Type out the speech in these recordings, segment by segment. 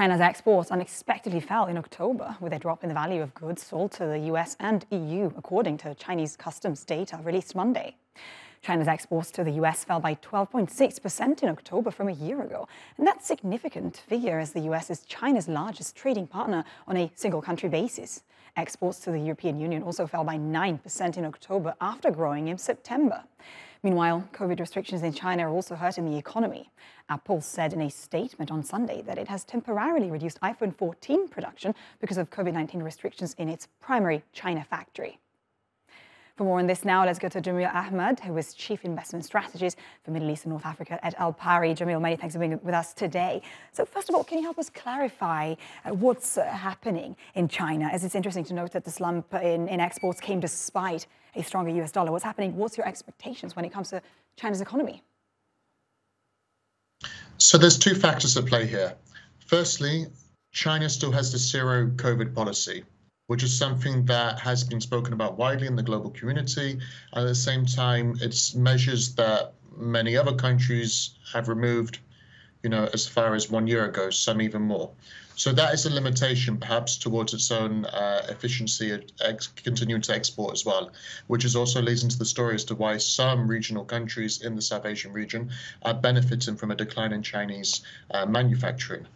China's exports unexpectedly fell in October with a drop in the value of goods sold to the US and EU, according to Chinese customs data released Monday. China's exports to the US fell by 12.6% in October from a year ago. And that's a significant figure as the US is China's largest trading partner on a single country basis. Exports to the European Union also fell by 9% in October after growing in September. Meanwhile, COVID restrictions in China are also hurting the economy. Apple said in a statement on Sunday that it has temporarily reduced iPhone 14 production because of COVID 19 restrictions in its primary China factory. For more on this now, let's go to Jameel Ahmad, who is Chief Investment Strategist for Middle East and North Africa at Alpari. Jameel, many thanks for being with us today. So first of all, can you help us clarify uh, what's uh, happening in China? As it's interesting to note that the slump in, in exports came despite a stronger US dollar. What's happening? What's your expectations when it comes to China's economy? So there's two factors at play here. Firstly, China still has the zero COVID policy which is something that has been spoken about widely in the global community. At the same time, it's measures that many other countries have removed, you know, as far as one year ago, some even more. So that is a limitation, perhaps, towards its own uh, efficiency, ex- continuing to export as well, which is also leads into the story as to why some regional countries in the South Asian region are benefiting from a decline in Chinese uh, manufacturing.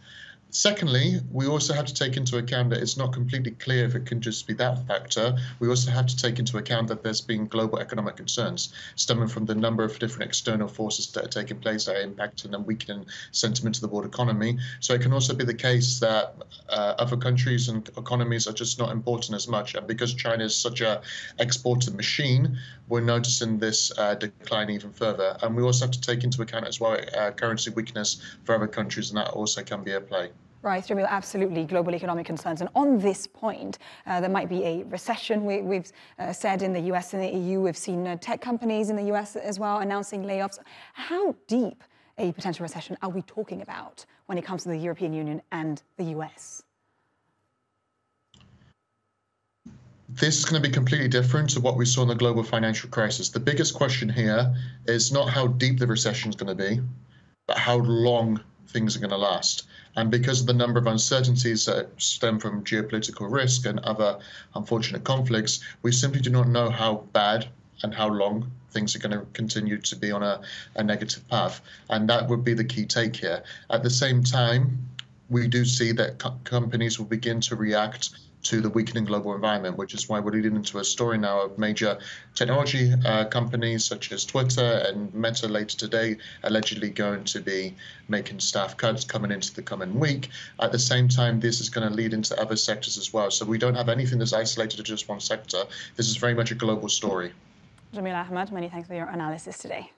Secondly, we also have to take into account that it's not completely clear if it can just be that factor. We also have to take into account that there's been global economic concerns stemming from the number of different external forces that are taking place that are impacting and weakening sentiment of the world economy. So it can also be the case that uh, other countries and economies are just not important as much. And because China is such a exporting machine, we're noticing this uh, decline even further. And we also have to take into account as well uh, currency weakness for other countries, and that also can be a play. Right, Jameel, absolutely. Global economic concerns. And on this point, uh, there might be a recession. We, have uh, said in the US and the EU, we've seen uh, tech companies in the US as well announcing layoffs. How deep a potential recession are we talking about when it comes to the European Union and the US? This is going to be completely different to what we saw in the global financial crisis. The biggest question here is not how deep the recession is going to be, but how long things are going to last. And because of the number of uncertainties that stem from geopolitical risk and other unfortunate conflicts, we simply do not know how bad and how long things are going to continue to be on a, a negative path. And that would be the key take here. At the same time, we do see that co- companies will begin to react to the weakening global environment, which is why we're leading into a story now of major technology uh, companies such as Twitter and Meta later today allegedly going to be making staff cuts coming into the coming week. At the same time, this is going to lead into other sectors as well. So we don't have anything that's isolated to just one sector. This is very much a global story. Jameel Ahmad, many thanks for your analysis today.